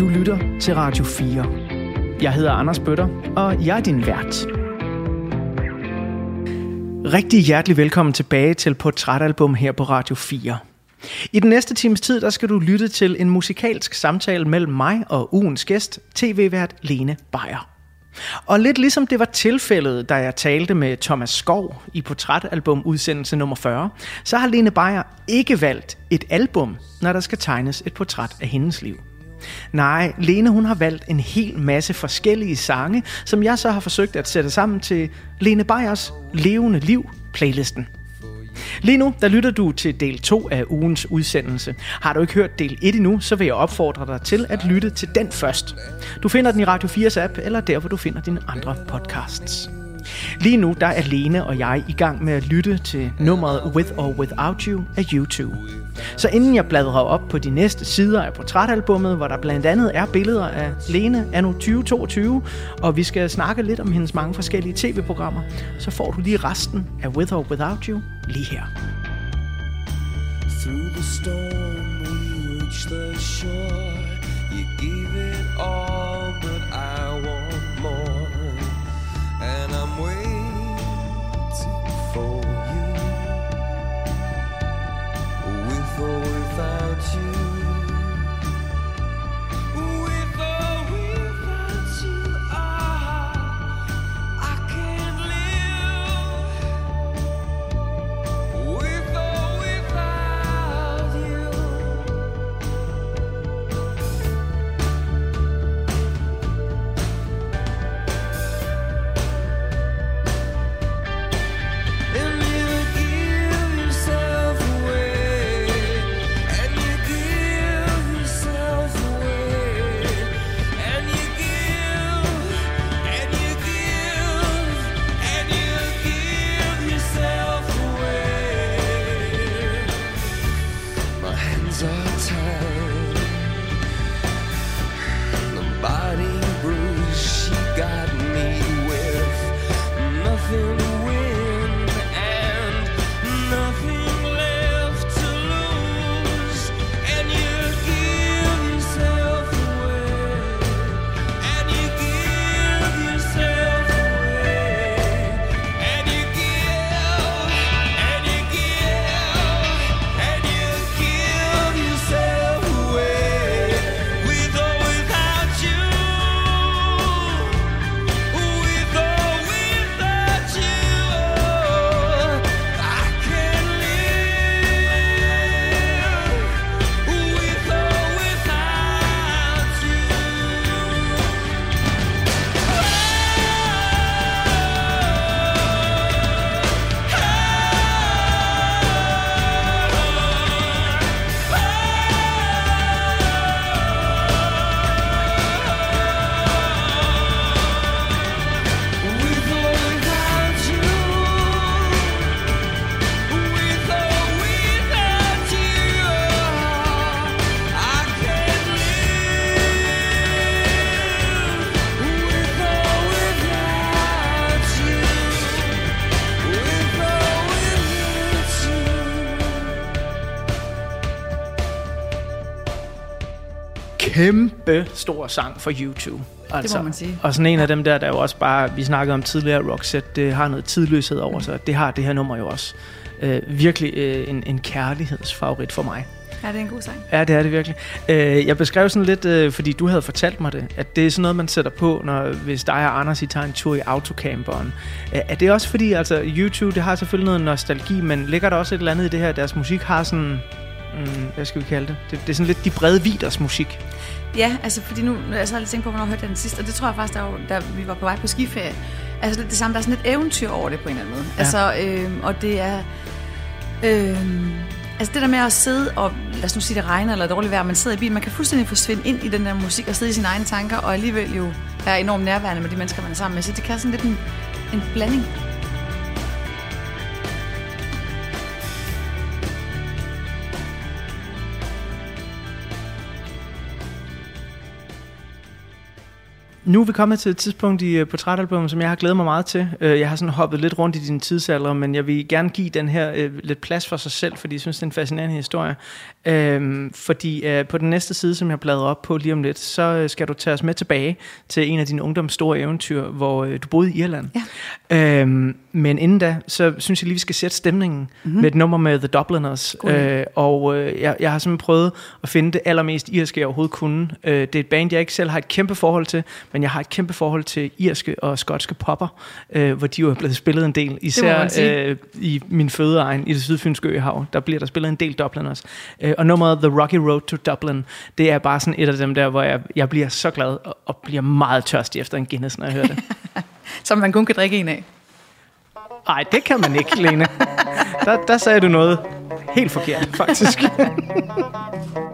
Du lytter til Radio 4. Jeg hedder Anders Bøtter, og jeg er din vært. Rigtig hjertelig velkommen tilbage til Portrætalbum her på Radio 4. I den næste times tid, der skal du lytte til en musikalsk samtale mellem mig og ugens gæst, tv-vært Lene Beyer. Og lidt ligesom det var tilfældet, da jeg talte med Thomas Skov i portrætalbum udsendelse nummer 40, så har Lene Beyer ikke valgt et album, når der skal tegnes et portræt af hendes liv. Nej, Lene hun har valgt en hel masse forskellige sange, som jeg så har forsøgt at sætte sammen til Lene Beyers Levende Liv playlisten. Lige nu, der lytter du til del 2 af ugens udsendelse. Har du ikke hørt del 1 endnu, så vil jeg opfordre dig til at lytte til den først. Du finder den i Radio 4's app, eller der, hvor du finder dine andre podcasts. Lige nu der er Lene og jeg i gang med at lytte til nummeret With or Without You af YouTube. Så inden jeg bladrer op på de næste sider af portrætalbummet, hvor der blandt andet er billeder af Lene anno 2022, og vi skal snakke lidt om hendes mange forskellige tv-programmer, så får du lige resten af With or Without You lige her. Through the storm we reach the shore You give it all without Kæmpe stor sang for YouTube. Altså, man sige. Og sådan en af dem der, der er jo også bare, vi snakkede om tidligere, Roxette, det har noget tidløshed over sig. Det har det her nummer jo også. Øh, virkelig øh, en, en kærlighedsfavorit for mig. Ja, det er en god sang. Ja, det er det virkelig. Øh, jeg beskrev sådan lidt, øh, fordi du havde fortalt mig det, at det er sådan noget, man sætter på, når, hvis dig og Anders I tager en tur i autocamperen. Øh, er det også fordi, altså YouTube, det har selvfølgelig noget nostalgi, men ligger der også et eller andet i det her, deres musik har sådan, mm, hvad skal vi kalde det? det? Det er sådan lidt de brede viders musik. Ja, altså fordi nu, jeg har lidt tænkt på, hvornår hørte jeg den sidst, og det tror jeg faktisk, var, da vi var på vej på skiferie. Altså det samme, der er sådan et eventyr over det på en eller anden måde. Ja. Altså, øh, og det er... Øh, altså det der med at sidde og, lad os nu sige, det regner eller er dårligt vejr, man sidder i bilen, man kan fuldstændig forsvinde ind i den der musik og sidde i sine egne tanker, og alligevel jo være enormt nærværende med de mennesker, man er sammen med. Så det kan sådan lidt en, en blanding. Nu er vi kommet til et tidspunkt i uh, portrætalbummet, som jeg har glædet mig meget til. Uh, jeg har sådan hoppet lidt rundt i din tidsalder, men jeg vil gerne give den her uh, lidt plads for sig selv, fordi jeg synes, det er en fascinerende historie. Uh, fordi uh, på den næste side, som jeg bladrer op på lige om lidt, så uh, skal du tage os med tilbage til en af dine ungdoms store eventyr, hvor uh, du boede i Irland. Ja. Uh, men inden da, så synes jeg lige, vi skal sætte stemningen mm-hmm. med et nummer med The Dubliners. Uh, og uh, jeg, jeg har simpelthen prøvet at finde det allermest irske, jeg overhovedet kunne. Uh, det er et band, jeg ikke selv har et kæmpe forhold til, men jeg har et kæmpe forhold til irske og skotske popper, øh, hvor de jo er blevet spillet en del, især øh, i min fødeegn i det sydfynske øhav, der bliver der spillet en del Dubliners. Øh, og nummeret The Rocky Road to Dublin, det er bare sådan et af dem der, hvor jeg, jeg bliver så glad og, og bliver meget tørstig efter en Guinness, når jeg hører det. Som man kun kan drikke en af. Nej, det kan man ikke, Lene. Der, der sagde du noget helt forkert, faktisk.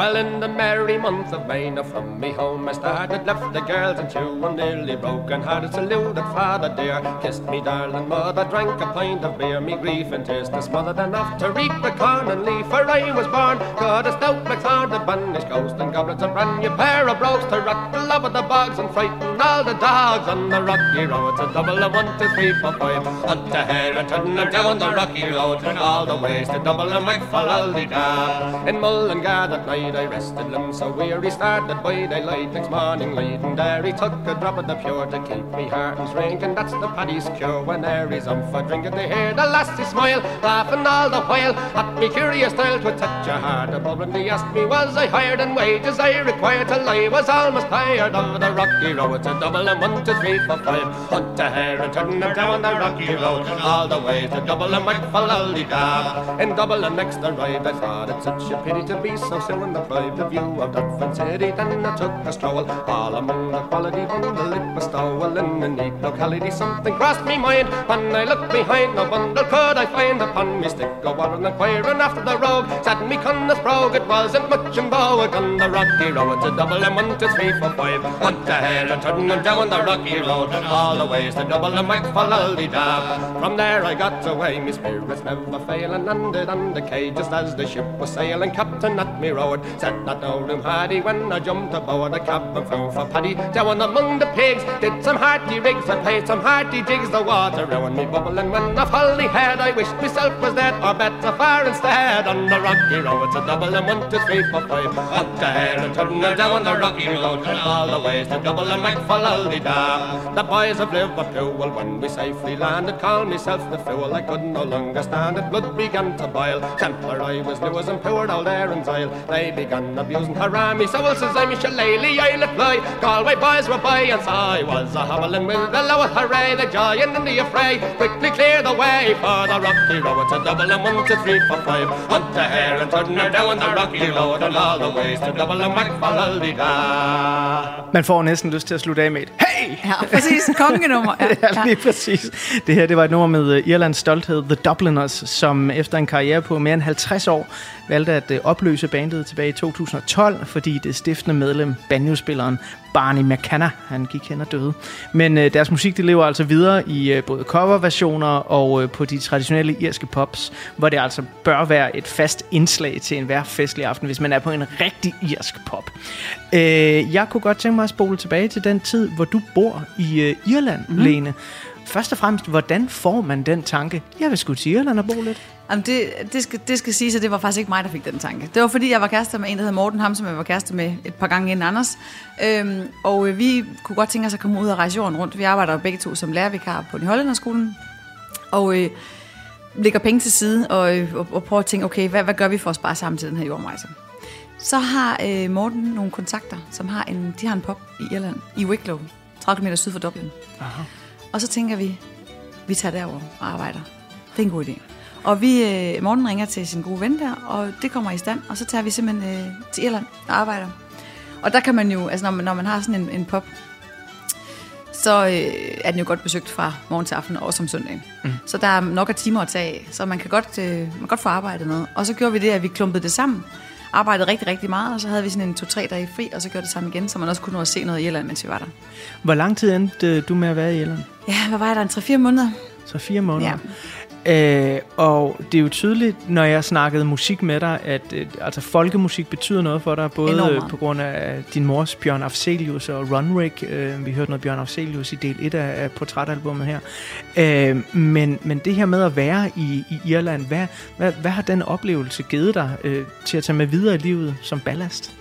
Well, in the merry month of May, now from me home I started, left the girls and two, and nearly broken hearted, saluted father dear, kissed me darling mother, drank a pint of beer, me grief and tears to smothered enough to reap the corn and leaf, for I was born, got a stout blackthorn, the banished ghost, and goblets, a brand new pair of brogues to rock the love of the bogs and frighten all the dogs on the rocky road, to double a one, two, three, four, five, up to here and turn them down the rocky road, and all the ways to double a Macfall, all the da. In Mullingar that night, I rested him so weary started by daylight next morning light and there he took a drop of the pure to keep me heart and drink and that's the paddy's cure. When there is um for drinking they hear the lassie smile laughing all the while. At me curious style to touch a heart above and he asked me was I hired and wages I required till I was almost tired of the rocky road. To double and one two three four five. Hunt a hare and turn them down the rocky road. All the way to double and might fall all the dab in double and next ride I thought it such a pity to be so soon deprived of view of Dufferin City. Then I took a stroll all among the quality bundle. It was stowel in a neat locality. Something crossed me mind when I looked behind. No bundle could I find upon me stick. Go on inquiring after the rogue. Said me cunna's brogue. It wasn't much in vogue on the rocky road to double and one, two, three, four, five. Ahead and turn and down the rocky road. All the ways to double and might follow the dab. From there I got away. Me spirits never fail and on the quay just as the ship was sailing. Captain at me road said that no room he when I jumped aboard a cab and flew for Paddy down among the pigs. Did some hearty rigs and played some hearty jigs. The water round me bubbling when I fully had. I wished myself was dead or better far instead. On the rocky road to double and one, two, three, four, five. Up the hill and turn down the rocky road. All the ways to double and for da. The boys of Liverpool, when we safely landed, called myself the fool. I could no longer stand it. Blood began to boil. Templar I was Lewis and poured all there Zyle. They began abusing Harami. So well says I'm Shillelagh, I'll fly. Galway boys were by, and so I was a hobbling with the lower hooray, the giant in the affray. Quickly clear the way for the rocky road to double and one, two, three, four, five. Hunt the hare and turn her down the rocky road and all the ways to double and back for da. Man får næsten lyst til at slutte af med et Hey! Ja, præcis. Kongenummer. Ja, ja, lige præcis. Det her det var et nummer med øh, Irlands stolthed, The Dubliners, som efter en karriere på mere end 50 år valgte at øh, opløse bandet tilbage i 2012, fordi det stiftende medlem, banjospilleren Barney McKenna, han gik hen og døde. Men øh, deres musik det lever altså videre i øh, både coverversioner og øh, på de traditionelle irske pops, hvor det altså bør være et fast indslag til enhver festlig aften, hvis man er på en rigtig irsk pop. Øh, jeg kunne godt tænke mig at spole tilbage til den tid, hvor du bor i øh, Irland, mm-hmm. Lene. Først og fremmest, hvordan får man den tanke? Jeg vil sgu til Irland og bo lidt. Jamen det, det, skal, det skal siges, at det var faktisk ikke mig, der fik den tanke. Det var fordi, jeg var kæreste med en, der hed Morten, ham som jeg var kæreste med et par gange inden Anders. Øhm, og øh, vi kunne godt tænke os at komme ud og rejse jorden rundt. Vi arbejder begge to som lærervikar på den Hollænderskolen. Og øh, lægger penge til side og, øh, og, og prøver at tænke, okay, hvad, hvad gør vi for at spare sammen til den her jordrejse? Så har øh, Morten nogle kontakter, som har en, de har en pop i Irland, i Wicklow, 30 km syd for Dublin. Aha. Og så tænker vi, vi tager derover og arbejder. Det er en god idé. Og vi, øh, Morten ringer til sin gode ven der, og det kommer i stand, og så tager vi simpelthen øh, til Irland og arbejder. Og der kan man jo, altså når man, når man har sådan en, en pop, så øh, er den jo godt besøgt fra morgen til aften og også om søndagen. Mm. Så der er nok af timer at tage af, så man kan, godt, øh, man kan godt få arbejdet noget. Og så gjorde vi det, at vi klumpede det sammen, arbejdede rigtig, rigtig meget, og så havde vi sådan en to-tre dage fri, og så gjorde det samme igen, så man også kunne nå at se noget i Irland, mens vi var der. Hvor lang tid endte øh, du med at være i Irland? Ja, hvad var jeg der? En 3-4 måneder? Så fire måneder. Øh, og det er jo tydeligt, når jeg snakkede musik med dig, at øh, altså, folkemusik betyder noget for dig, både øh, på grund af din mors Bjørn Afzelius og Runrig. Øh, vi hørte noget Bjørn Afzelius i del 1 af, af portrætalbummet her. Øh, men, men det her med at være i, i Irland, hvad, hvad, hvad har den oplevelse givet dig øh, til at tage med videre i livet som ballast?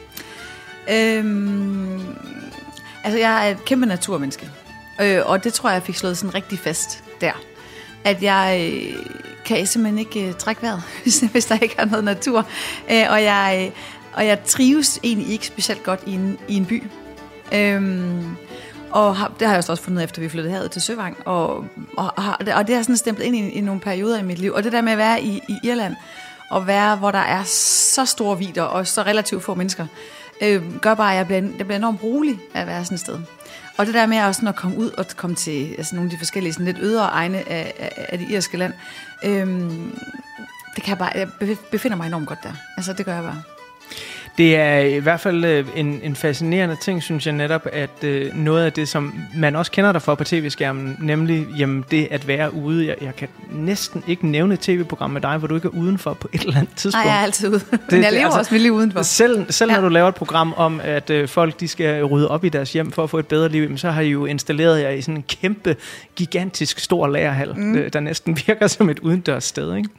Øhm, altså, jeg er et kæmpe naturmenneske. Øh, og det tror jeg, jeg fik slået sådan rigtig fast der. At jeg øh, kan simpelthen ikke øh, trække vejret, hvis, der ikke er noget natur. Øh, og, jeg, øh, og jeg trives egentlig ikke specielt godt i en, i en by. Øhm, og har, det har jeg også fundet ud af, efter vi flyttede herud til Søvang. Og, og, og, og det har sådan stemplet ind i, i nogle perioder i mit liv. Og det der med at være i, i Irland, og være, hvor der er så store vider og så relativt få mennesker, øh, gør bare, at jeg bliver, jeg bliver enormt rolig af at være sådan et sted. Og det der med også at komme ud og komme til altså nogle af de forskellige sådan lidt ydre egne af, af, af det irske land, øhm, det kan jeg bare, jeg befinder mig enormt godt der. Altså, det gør jeg bare. Det er i hvert fald øh, en, en fascinerende ting, synes jeg netop, at øh, noget af det, som man også kender dig for på tv-skærmen, nemlig jamen, det at være ude. Jeg, jeg kan næsten ikke nævne et tv-program med dig, hvor du ikke er udenfor på et eller andet Nej, tidspunkt. jeg er altid ude. Men det- jeg lever altså- også liv udenfor. Selv, selv ja. når du laver et program om, at øh, folk de skal rydde op i deres hjem for at få et bedre liv, jamen, så har I jo installeret jer i sådan en kæmpe, gigantisk stor lagerhal, mm. øh, der næsten virker som et udendørs sted. Ikke?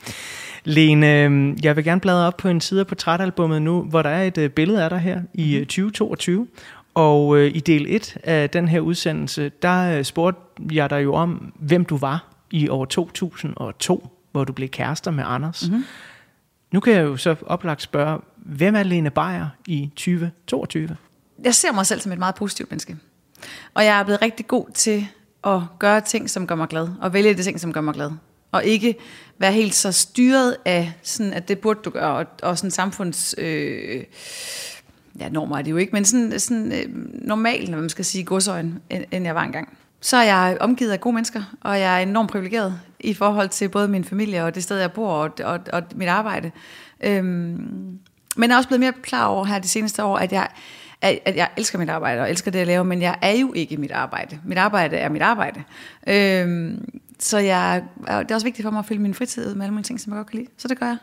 Lene, øh, jeg vil gerne bladre op på en side af portrætalbummet nu, hvor der er et øh, billede af dig her i øh, 2022. Og øh, i del 1 af den her udsendelse, der øh, spurgte jeg dig jo om, hvem du var i år 2002, hvor du blev kærester med Anders. Mm-hmm. Nu kan jeg jo så oplagt spørge, hvem er Lene Beyer i 2022? jeg ser mig selv som et meget positivt menneske. Og jeg er blevet rigtig god til at gøre ting, som gør mig glad. Og vælge de ting, som gør mig glad. Og ikke være helt så styret af, sådan, at det burde du gøre. Og, og sådan samfunds... Øh, ja, normer er det jo ikke, men sådan, sådan øh, normalt, når man skal sige godsøjen, end, end jeg var engang. Så er jeg omgivet af gode mennesker, og jeg er enormt privilegeret i forhold til både min familie og det sted, jeg bor og, og, og mit arbejde. Øhm, men jeg er også blevet mere klar over her de seneste år, at jeg, at, at jeg elsker mit arbejde og elsker det, jeg laver, men jeg er jo ikke mit arbejde. Mit arbejde er mit arbejde. Øhm, så jeg, det er også vigtigt for mig at fylde min fritid med alle mulige ting, som jeg godt kan lide. Så det gør jeg.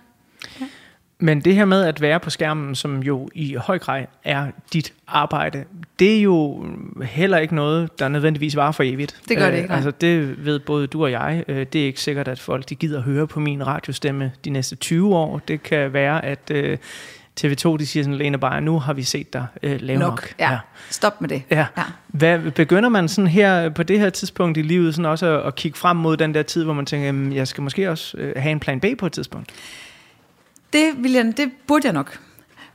Men det her med at være på skærmen, som jo i høj grad er dit arbejde, det er jo heller ikke noget, der nødvendigvis varer for evigt. Det gør det Øh, ikke, nej. Altså det ved både du og jeg. Øh, Det er ikke sikkert, at folk de gider høre på min radiostemme de næste 20 år. Det kan være, at øh, TV2 de siger sådan, Lene Beyer, nu har vi set dig øh, lave nok. Nok. Ja. ja. Stop med det. Ja. Ja. Hvad, begynder man sådan her på det her tidspunkt i livet sådan også at, at kigge frem mod den der tid, hvor man tænker, jamen, jeg skal måske også øh, have en plan B på et tidspunkt? Det, vil jeg, det burde jeg nok.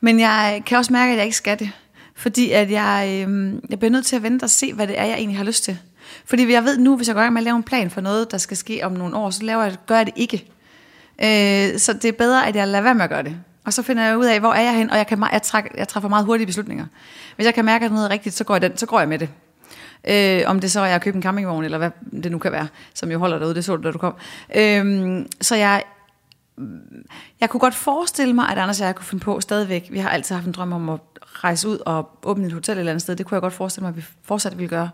Men jeg kan også mærke, at jeg ikke skal det. Fordi at jeg, øh, jeg bliver nødt til at vente og se, hvad det er, jeg egentlig har lyst til. Fordi jeg ved nu, hvis jeg går i gang med at lave en plan for noget, der skal ske om nogle år, så laver jeg, gør jeg det ikke. Øh, så det er bedre, at jeg lader være med at gøre det. Og så finder jeg ud af, hvor er jeg hen, og jeg, kan, jeg, træk, jeg træffer meget hurtige beslutninger. Hvis jeg kan mærke, at noget er rigtigt, så går jeg, den, så går jeg med det. Øh, om det så er at købe en campingvogn, eller hvad det nu kan være, som jo holder derude, det så du, da du kom. Øh, så jeg, jeg kunne godt forestille mig, at Anders og jeg kunne finde på stadigvæk. Vi har altid haft en drøm om at rejse ud og åbne et hotel et eller andet sted. Det kunne jeg godt forestille mig, at vi fortsat ville gøre.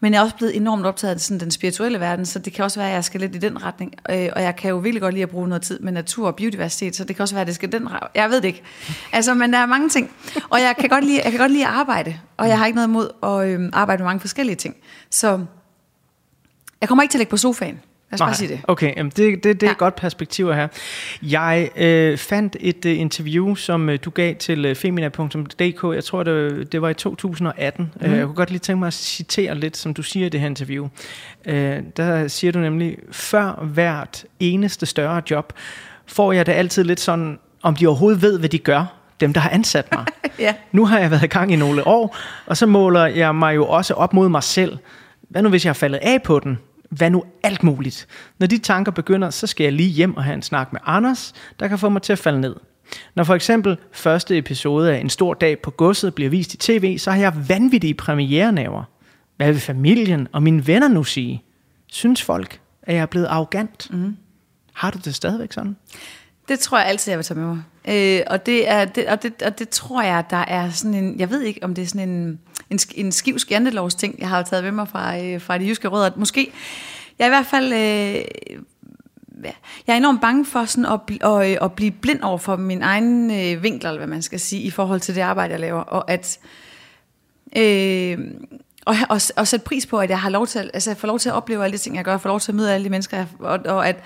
Men jeg er også blevet enormt optaget af sådan den spirituelle verden, så det kan også være, at jeg skal lidt i den retning. Øh, og jeg kan jo virkelig godt lide at bruge noget tid med natur og biodiversitet, så det kan også være, at det skal den retning. Jeg ved det ikke. Altså, men der er mange ting. Og jeg kan godt lide, jeg kan godt lide at arbejde, og jeg har ikke noget imod at øh, arbejde med mange forskellige ting. Så jeg kommer ikke til at ligge på sofaen. Lad os bare sige det. Okay, jamen det, det, det er Ja. et godt perspektiv at have. Jeg øh, fandt et øh, interview, som øh, du gav til øh, femina.dk. Jeg tror, det, det var i 2018. Mm. Øh, jeg kunne godt lige tænke mig at citere lidt, som du siger i det her interview. Øh, der siger du nemlig, før hvert eneste større job, får jeg det altid lidt sådan, om de overhovedet ved, hvad de gør, dem der har ansat mig. Ja. Nu har jeg været i gang i nogle år, og så måler jeg mig jo også op mod mig selv. Hvad nu, hvis jeg har faldet af på den? Hvad nu alt muligt? Når de tanker begynder, så skal jeg lige hjem og have en snak med Anders, der kan få mig til at falde ned. Når for eksempel første episode af En stor dag på godset bliver vist i tv, så har jeg vanvittige premierenaver. Hvad vil familien og mine venner nu sige? Synes folk, at jeg er blevet arrogant? Mm. Har du det stadigvæk sådan? Det tror jeg altid, jeg vil tage med mig. Øh, og, det er, det, og, det, og det tror jeg, der er sådan en... Jeg ved ikke, om det er sådan en, en, en skiv skjandelovs ting, jeg har taget med mig fra, øh, fra de jyske rødder. Måske... Jeg er i hvert fald... Øh, jeg er enormt bange for sådan at, og, at, øh, at blive blind over for min egen øh, vinkler, eller hvad man skal sige, i forhold til det arbejde, jeg laver. Og at... Øh, og, og, og sætte pris på, at jeg har lov til, altså jeg får lov til at opleve alle de ting, jeg gør, jeg får lov til at møde alle de mennesker, jeg, og, og at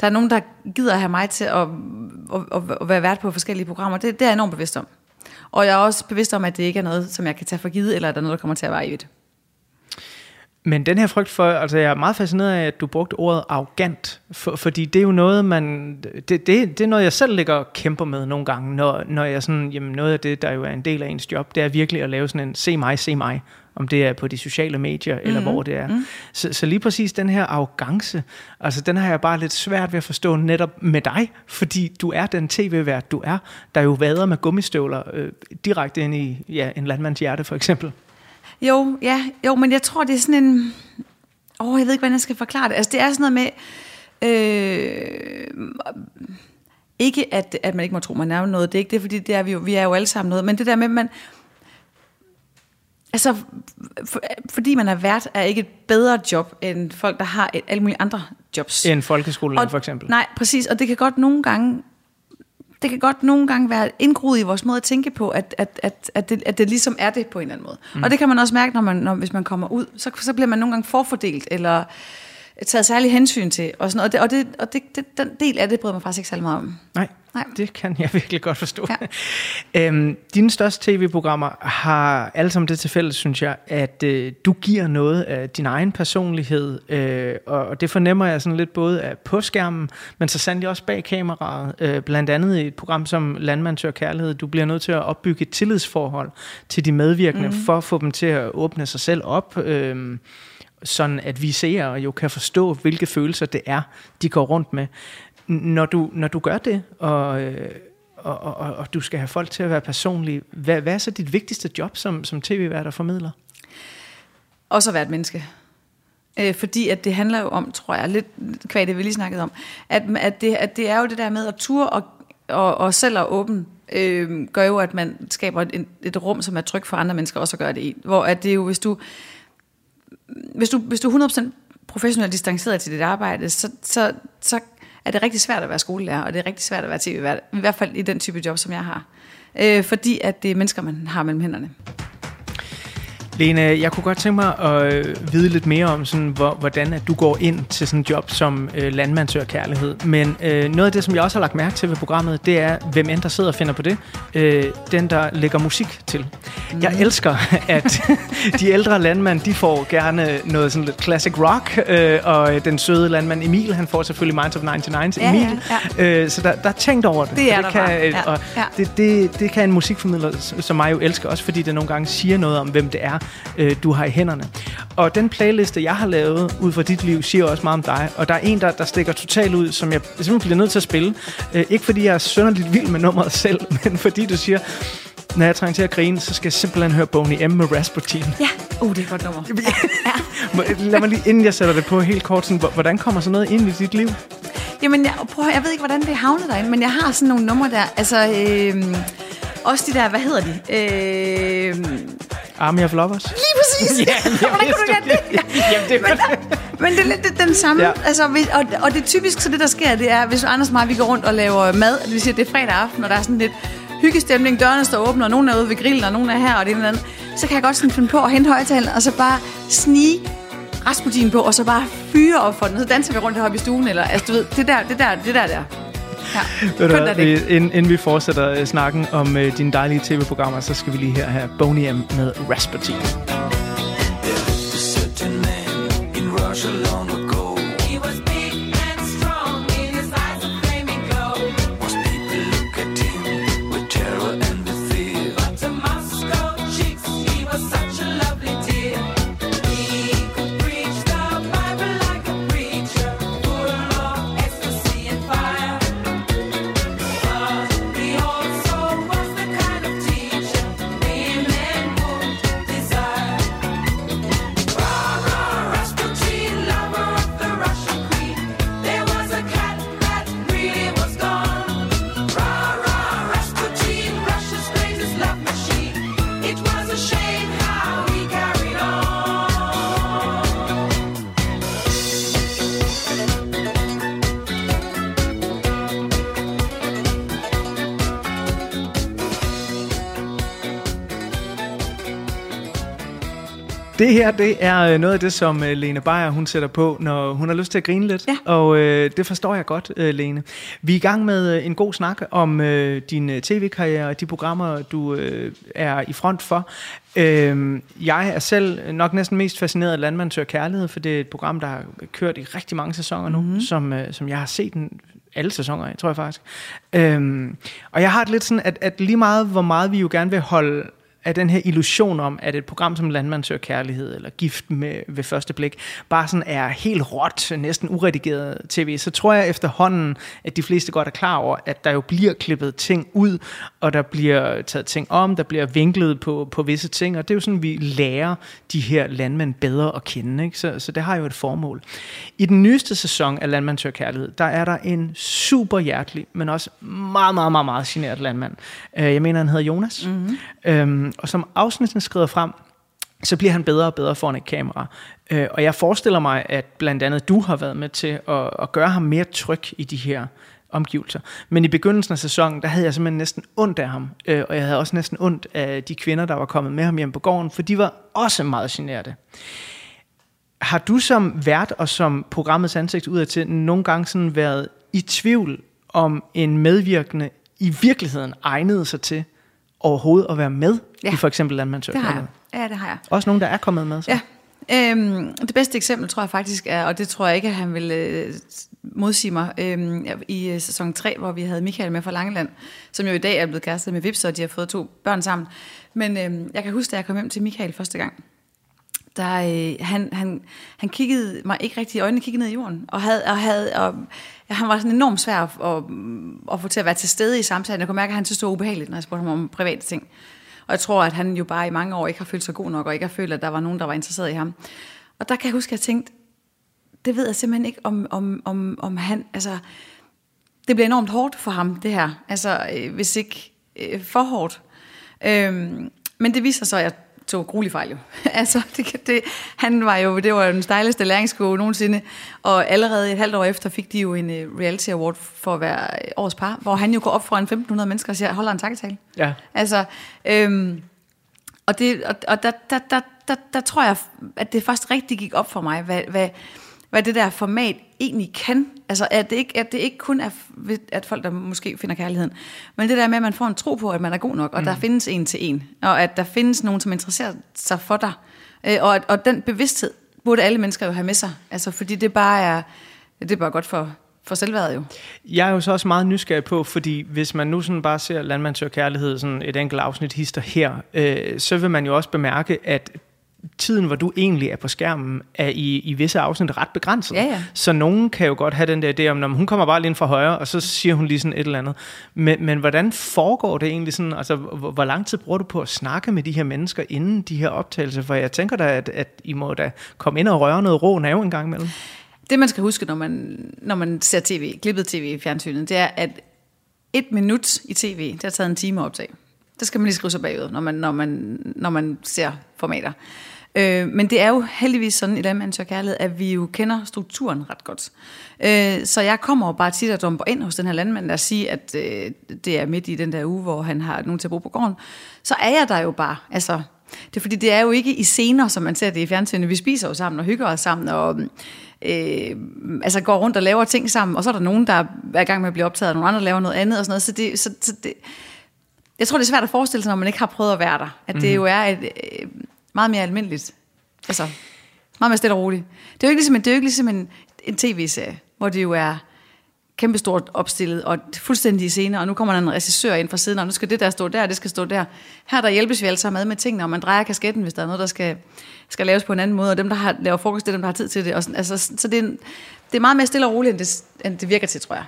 der er nogen, der gider at have mig til at, at, at, at være vært på forskellige programmer. Det, det er jeg enormt bevidst om. Og jeg er også bevidst om, at det ikke er noget, som jeg kan tage for givet, eller at der er noget, der kommer til at være evigt. Men den her frygt for, altså jeg er meget fascineret af, at du brugte ordet arrogant, for, fordi det er jo noget, man, det, det, det er noget, jeg selv ligger og kæmper med nogle gange, når, når jeg sådan, jamen noget af det, der jo er en del af ens job, det er virkelig at lave sådan en, se mig, se mig, om det er på de sociale medier, eller mm-hmm. hvor det er. Mm. Så, så lige præcis den her arrogance, altså den har jeg bare lidt svært ved at forstå netop med dig, fordi du er den tv-vært, du er, der jo vader med gummistøvler øh, direkte ind i ja, en landmands hjerte for eksempel. Jo, ja, jo, men jeg tror, det er sådan en... Åh, oh, jeg ved ikke, hvordan jeg skal forklare det. Altså, det er sådan noget med... Øh, ikke, at, at man ikke må tro, man er noget. Det er ikke det, fordi det er vi, jo, vi er jo alle sammen noget. Men det der med, at man... Altså, for, fordi man er vært, er ikke et bedre job, end folk, der har et, alle mulige andre jobs. En folkeskolelærer for eksempel. Nej, præcis. Og det kan godt nogle gange det kan godt nogle gange være indgroet i vores måde at tænke på, at, at, at, at, det, at det ligesom er det på en eller anden måde. Mm. Og det kan man også mærke, når man, når, hvis man kommer ud, så, så bliver man nogle gange forfordelt, eller taget særlig hensyn til, og sådan noget. Og, det, og, det, og det, det, den del af det bryder mig faktisk ikke særlig meget om. Nej. Nej. Det kan jeg virkelig godt forstå. Ja. øhm, dine største tv-programmer har alle sammen det til fælles, synes jeg, at øh, du giver noget af din egen personlighed, øh, og, og det fornemmer jeg sådan lidt både af på skærmen, men så sandelig også bag kameraet, øh, blandt andet i et program som Landmand Tør Kærlighed. Du bliver nødt til at opbygge et tillidsforhold til de medvirkende, mm. for at få dem til at åbne sig selv op, øh, sådan at vi ser og jo kan forstå, hvilke følelser det er, de går rundt med når du, når du gør det, øh, og, og, og, og du skal have folk til at være personlige, hvad, hvad er så dit vigtigste job som, som tv-vært og formidler? Også at være et menneske. Øh, fordi at det handler jo om, tror jeg, lidt kvad det vi lige snakkede om, at, at, det, at det er jo det der med at ture og, og, og selv at åbne, øh, gør jo, at man skaber et, et rum, som er trygt for andre mennesker også at gøre det i. Hvor at det er jo, hvis du, hvis du, hvis du 100% professionelt distanceret til dit arbejde, så, så, så at det er rigtig svært at være skolelærer, og det er rigtig svært at være tv-vært, i hvert fald i den type job, som jeg har. Øh, fordi at det er mennesker, man har mellem hænderne. Lene, jeg kunne godt tænke mig at øh, vide lidt mere om, sådan, hvor, hvordan at du går ind til sådan en job som øh, landmandsør kærlighed. Men øh, noget af det, som jeg også har lagt mærke til ved programmet, det er, hvem end der sidder og finder på det. Øh, den, der lægger musik til. Mm. Jeg elsker, at de ældre landmænd, de får gerne noget sådan lidt classic rock, øh, og den søde landmand Emil, han får selvfølgelig Minds of 99 ja, Emil. Ja, ja. Øh, så der, der er tænkt over det. Det er det der kan, bare. Ja, og ja. Det, det, det kan en musikformidler som mig jo elsker, også fordi det nogle gange siger noget om, hvem det er, øh, du har i hænderne. Og den playliste, jeg har lavet ud fra dit liv, siger også meget om dig. Og der er en, der, der stikker totalt ud, som jeg simpelthen bliver nødt til at spille. Øh, ikke fordi jeg er sønderligt vild med nummeret selv, men fordi du siger, når jeg trænger til at grine, så skal jeg simpelthen høre Boney M med Rasputin. Ja, uh, det er et godt nummer. Ja. Lad mig lige, inden jeg sætter det på helt kort, sådan, hvordan kommer sådan noget ind i dit liv? Jamen, jeg, prøv, jeg ved ikke, hvordan det havnet derinde, men jeg har sådan nogle numre der. Altså, øh, også de der, hvad hedder de? Øh, Army of Lovers? Lige præcis! Ja, jeg Hvordan kunne du gætte det? Jamen, det men, men det er lidt det, den samme. Ja. Altså, og, og det er typisk, så det der sker, det er, hvis Anders og mig, vi går rundt og laver mad, det vil sige, at det er fredag aften, og der er sådan lidt hyggestemning, dørene står åbne, og nogen er ude ved grillen, og nogen er her, og det ene eller andet, så kan jeg godt sådan finde på at hente højtalen, og så bare snige Rasputin på, og så bare fyre op for den. Så danser vi rundt heroppe i stuen, eller altså, du ved, det der, det der, det der, der. Ja, Ved du vi, inden, inden vi fortsætter øh, snakken om øh, dine dejlige tv-programmer, så skal vi lige her have Boney M med Rasputin. Det her, det er øh, noget af det, som øh, Lene Beyer, hun sætter på, når hun har lyst til at grine lidt. Ja. Og øh, det forstår jeg godt, øh, Lene. Vi er i gang med en god snak om øh, din tv-karriere og de programmer, du øh, er i front for. Øh, jeg er selv nok næsten mest fascineret af Landmand Søger Kærlighed, for det er et program, der har kørt i rigtig mange sæsoner nu, mm-hmm. som, øh, som jeg har set den alle sæsoner af, tror jeg faktisk. Øhm, og jeg har det lidt sådan, at, at lige meget, hvor meget vi jo gerne vil holde af den her illusion om, at et program som Landmand søger kærlighed, eller gift med, ved første blik, bare sådan er helt råt, næsten uredigeret tv, så tror jeg efterhånden, at de fleste godt er klar over, at der jo bliver klippet ting ud, og der bliver taget ting om, der bliver vinklet på, på visse ting, og det er jo sådan, vi lærer de her landmænd bedre at kende, ikke? Så, så det har jo et formål. I den nyeste sæson af Landmand søger kærlighed, der er der en super hjertelig, men også meget, meget, meget, meget generet landmand. Øh, Jeg mener, han hedder Jonas. Mm-hmm. Øhm, og som afsnittet skrider frem, så bliver han bedre og bedre foran et kamera. Øh, og jeg forestiller mig, at blandt andet du har været med til at, at gøre ham mere tryg i de her omgivelser. Men i begyndelsen af sæsonen, der havde jeg simpelthen næsten ondt af ham. Øh, og jeg havde også næsten ondt af de kvinder, der var kommet med ham hjem på gården, for de var også meget generte. Har du som vært og som programmets ansigt udadtil nogle gange sådan været i tvivl om en medvirkende i virkeligheden egnede sig til overhovedet at være med ja. I for eksempel jeg. Ja, det har jeg. Også nogen, der er kommet med? Så. Ja. Øhm, det bedste eksempel tror jeg faktisk er, og det tror jeg ikke, at han vil øh, modsige mig, øhm, i øh, sæson 3, hvor vi havde Michael med fra Langeland, som jo i dag er blevet kærester med Vips, og de har fået to børn sammen. Men øhm, jeg kan huske, da jeg kom hjem til Michael første gang, der, øh, han, han, han kiggede mig ikke rigtig i øjnene, kiggede ned i jorden, og, havde, og, havde, og ja, han var sådan enormt svær at, at, at få til at være til stede i samtalen. Jeg kunne mærke, at han synes, det var ubehageligt, når jeg spurgte ham om private ting. Og jeg tror, at han jo bare i mange år ikke har følt sig god nok, og ikke har følt, at der var nogen, der var interesseret i ham. Og der kan jeg huske, at jeg tænkte, det ved jeg simpelthen ikke, om, om, om, om han, altså, det bliver enormt hårdt for ham, det her. Altså, øh, hvis ikke øh, for hårdt. Øhm, men det viser sig, at jeg tog gruelig fejl jo. altså, det, det, han var jo, det var den stejleste læringskurve nogensinde, og allerede et halvt år efter fik de jo en uh, reality award for at være øh, årets par, hvor han jo går op foran 1.500 mennesker og siger, holder en takketale. Ja. Altså, øhm, og, det, og, og der, der, der, der, der tror jeg, at det først rigtig gik op for mig, hvad, hvad, hvad det der format egentlig kan. Altså, at det ikke, at det ikke kun er, at folk, der måske finder kærligheden, men det der med, at man får en tro på, at man er god nok, og mm. der findes en til en, og at der findes nogen, som interesserer sig for dig. Øh, og, at- og den bevidsthed burde alle mennesker jo have med sig, altså, fordi det bare er, det er bare godt for, for selvværdet jo. Jeg er jo så også meget nysgerrig på, fordi hvis man nu sådan bare ser Landmand søger kærlighed, sådan et enkelt afsnit hister her, øh, så vil man jo også bemærke, at tiden, hvor du egentlig er på skærmen, er i, i visse afsnit ret begrænset. Ja, ja. Så nogen kan jo godt have den der idé om, når hun kommer bare lige ind fra højre, og så siger hun lige sådan et eller andet. Men, men hvordan foregår det egentlig sådan? Altså, hvor, hvor lang tid bruger du på at snakke med de her mennesker inden de her optagelser? For jeg tænker da, at, at I må da komme ind og røre noget rå nerve en gang imellem. Det, man skal huske, når man, når man ser tv, klippet tv i fjernsynet, det er, at et minut i tv, det har taget en time at optage. Det skal man lige skrive sig bagud, når man, når man, når man ser formater. Øh, men det er jo heldigvis sådan i Landmand Tør Kærlighed, at vi jo kender strukturen ret godt. Øh, så jeg kommer jo bare tit og dumper ind hos den her landmand, der siger, at øh, det er midt i den der uge, hvor han har nogen til at bo på gården. Så er jeg der jo bare. Altså, det er fordi, det er jo ikke i scener, som man ser det i fjernsynet. Vi spiser jo sammen og hygger os sammen, og øh, altså går rundt og laver ting sammen, og så er der nogen, der er i gang med at blive optaget, og nogle andre laver noget andet og sådan noget. Så det, så, så det, jeg tror, det er svært at forestille sig, når man ikke har prøvet at være der. At det jo er et, øh, meget mere almindeligt. Altså, meget mere stille og roligt. Det er jo ikke ligesom en, det er jo ikke ligesom en, en tv-serie, hvor det jo er kæmpestort opstillet og fuldstændig scene, og nu kommer der en regissør ind fra siden, og nu skal det der stå der, det skal stå der. Her der hjælpes vi alle sammen med med tingene, og man drejer kasketten, hvis der er noget, der skal, skal laves på en anden måde, og dem, der har, laver frokost, det er dem, der har tid til det. Og sådan, altså, så det er, en, det er meget mere stille og roligt, end det, end det virker til, tror jeg.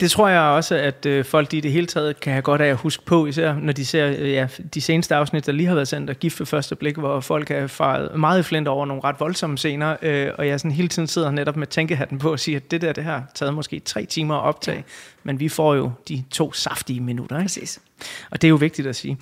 Det tror jeg også, at øh, folk i det hele taget kan have godt af at huske på, især når de ser øh, ja, de seneste afsnit, der lige har været sendt, og gift ved første blik, hvor folk er faret meget i flint over nogle ret voldsomme scener, øh, og jeg sådan hele tiden sidder netop med tænkehatten på og siger, at det der, det har taget måske tre timer at optage, ja. men vi får jo de to saftige minutter. Ikke? Præcis. Og det er jo vigtigt at sige.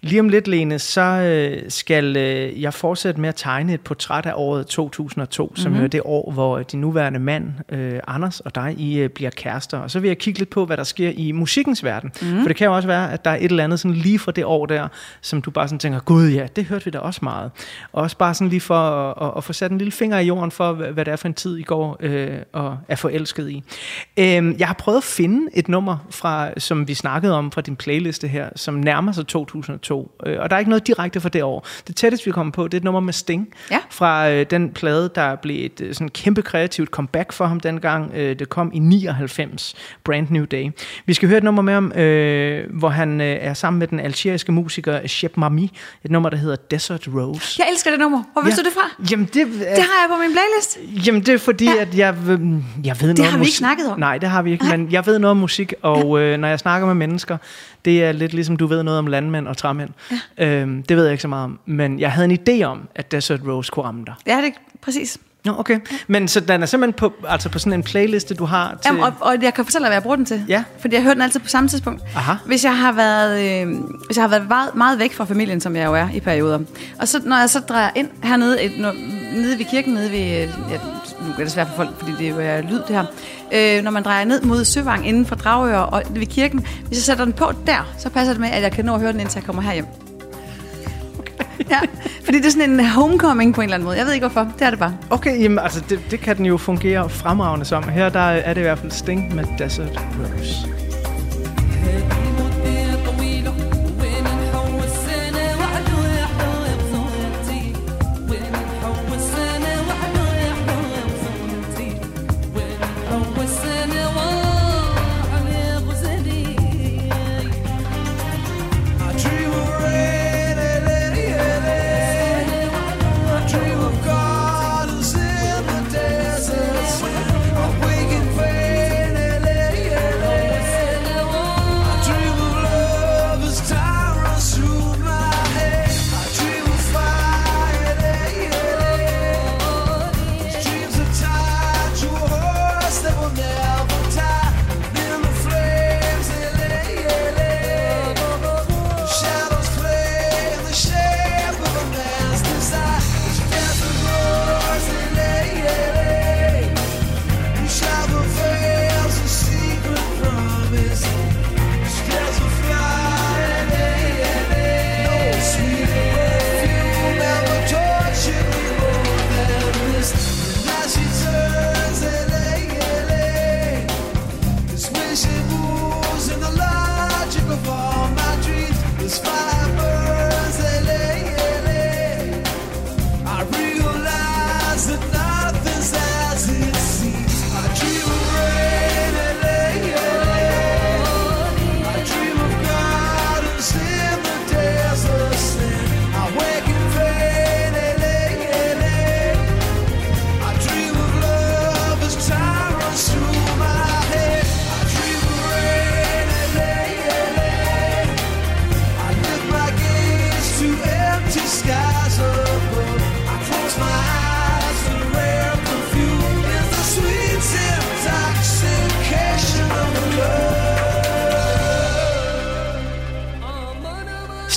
Lige om lidt, Lene, så øh, skal øh, jeg fortsætte med at tegne et portræt af året 2002, som Mhm. er det år, hvor de nuværende mand øh, Anders, og dig, I øh, bliver kærester. Og så vil jeg kigge lidt på, hvad der sker i musikkens verden. Mhm. Mm. For det kan jo også være, at der er et eller andet sådan lige fra det år der, som du bare sådan tænker, gud ja, det hørte vi da også meget. Og også bare sådan lige for at, at, at få sat en lille finger i jorden for, hvad, det er for en tid, I går øh, og er forelsket i. Øhm, jeg har prøvet at finde et nummer, fra, som vi snakkede om fra din playliste her, som nærmer sig 2002. Øh, og der er ikke noget direkte fra det år. Det tætteste, vi kommer på, det er et nummer med Sting. Ja. Fra øh, den plade, der blev et øh, sådan kæmpe kreativt comeback for ham dengang. Øh, det kom i 99, Brand New Day. Vi skal høre et nummer med ham, øh, hvor han øh, er sammen med den algeriske musiker Shep Mami. Et nummer, der hedder Desert Rose. Jeg elsker det nummer. Hvor vidste du det fra? Jamen, det, Det har jeg på min playlist. Jamen, det er fordi, ja. at jeg, øh, jeg ved noget har om vi ikke musik. snakket om. Nej, det har vi ikke, men jeg ved noget om musik, og øh, når jeg snakker med mennesker, det er lidt ligesom, du ved noget om landmænd og træmænd. Ja. Øhm, det ved jeg ikke så meget om, men jeg havde en idé om, at Desert Rose kunne ramme dig. Ja, det er præcis. Nå, okay. Men så den er simpelthen på, altså på sådan en playliste, du har til... Jamen, og, og jeg kan fortælle dig, hvad jeg bruger den til. Ja. Fordi jeg hører den altid på samme tidspunkt. Aha. Hvis jeg har været, øh, hvis jeg har været meget, meget væk fra familien, som jeg jo er i perioder. Og så, når jeg så drejer ind hernede, et, når, nede ved kirken, nede ved... øh, Ja, nu er det svært for folk, fordi det er jo lyd, det her. Øh, når man drejer ned mod Søvang inden for Dragør og ved kirken, hvis jeg sætter den på der, så passer det med, at jeg kan nå at høre den, indtil jeg kommer herhjem. Ja, fordi det er sådan en homecoming på en eller anden måde. Jeg ved ikke hvorfor. Det er det bare. Okay, jamen, altså det, det kan den jo fungere fremragende som. Her der er det i hvert fald Sting med Desert Rose.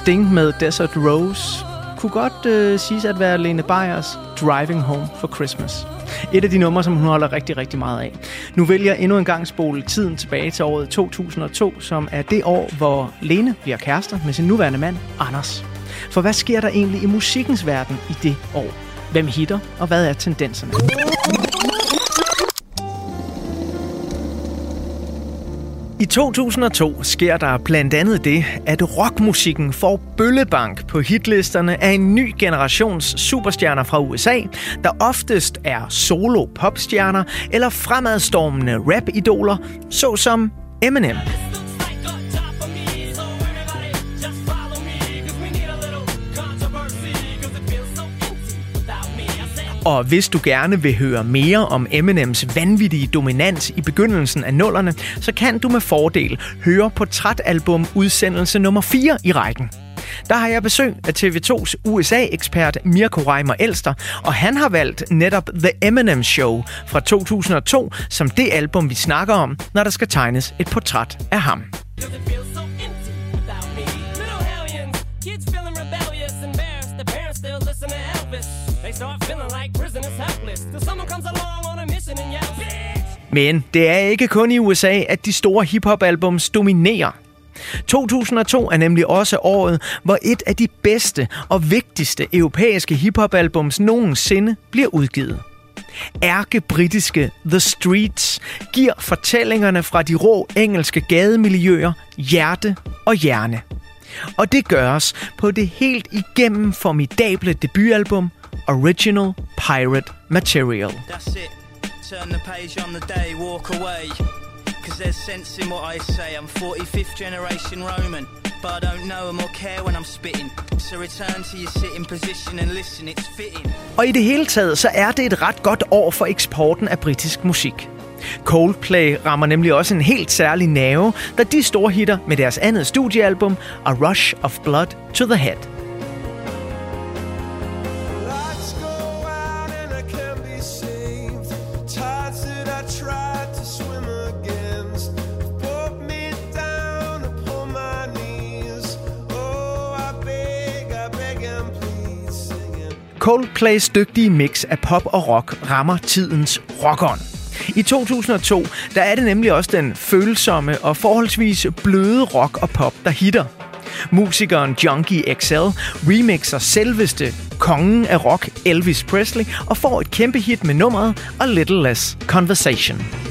Sting med Desert Rose kunne godt øh, siges at være Lene Beyers Driving Home for Christmas. Et af de numre, som hun holder rigtig, rigtig meget af. Nu vælger jeg endnu en gang spole tiden tilbage til året 2002, som er det år, hvor Lene bliver kærester med sin nuværende mand, Anders. For hvad sker der egentlig i musikkens verden i det år? Hvem hitter, og hvad er tendenserne? I 2002 sker der blandt andet det, at rockmusikken får bøllebank på hitlisterne af en ny generations superstjerner fra USA, der oftest er solo popstjerner eller fremadstormende rap-idoler, såsom Eminem. Og hvis du gerne vil høre mere om Eminems vanvittige dominans i begyndelsen af nullerne, så kan du med fordel høre portrætalbum udsendelse nummer 4 i rækken. Der har jeg besøg af TV2's USA-ekspert Mirko Reimer Elster, og han har valgt netop The Eminem Show fra 2002 som det album, vi snakker om, når der skal tegnes et portræt af ham. Men det er ikke kun i USA, at de store hiphop-albums dominerer. 2002 er nemlig også året, hvor et af de bedste og vigtigste europæiske hiphop-albums nogensinde bliver udgivet. Ærke-britiske The Streets giver fortællingerne fra de rå engelske gademiljøer hjerte og hjerne. Og det gøres på det helt igennem formidable debutalbum Original Pirate Material. That's it. Turn the page on the day, walk away. Cause there's sense in what I say. I'm 45th generation Roman, but I don't know 'em or care when I'm spitting. So return to your sitting position and listen, it's fitting. Og i det hele taget, så er det et ret godt år for eksporten af britisk musik. Coldplay rammer nemlig også en helt særlig nerve, da de store hitter med deres andet studiealbum, A Rush of Blood to the Head. Coldplays dygtige mix af pop og rock rammer tidens rockon. I 2002 der er det nemlig også den følsomme og forholdsvis bløde rock og pop, der hitter. Musikeren Junkie XL remixer selveste kongen af rock Elvis Presley og får et kæmpe hit med nummeret A Little Less Conversation.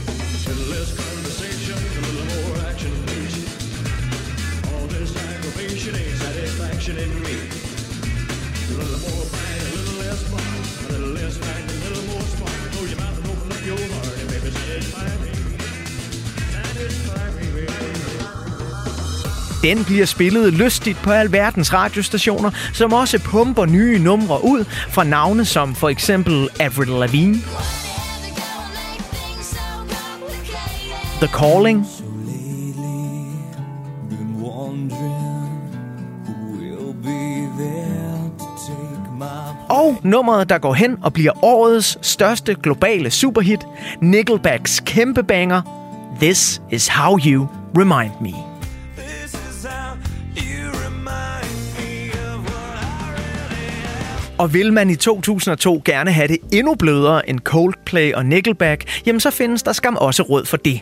Den bliver spillet lystigt på alverdens radiostationer, som også pumper nye numre ud fra navne som for eksempel Avril Lavigne, The Calling, who will be there to take my og nummeret, der går hen og bliver årets største globale superhit, Nickelbacks kæmpe banger, This Is How You Remind Me. Og vil man i 2002 gerne have det endnu blødere end Coldplay og Nickelback, jamen så findes der skam også råd for det.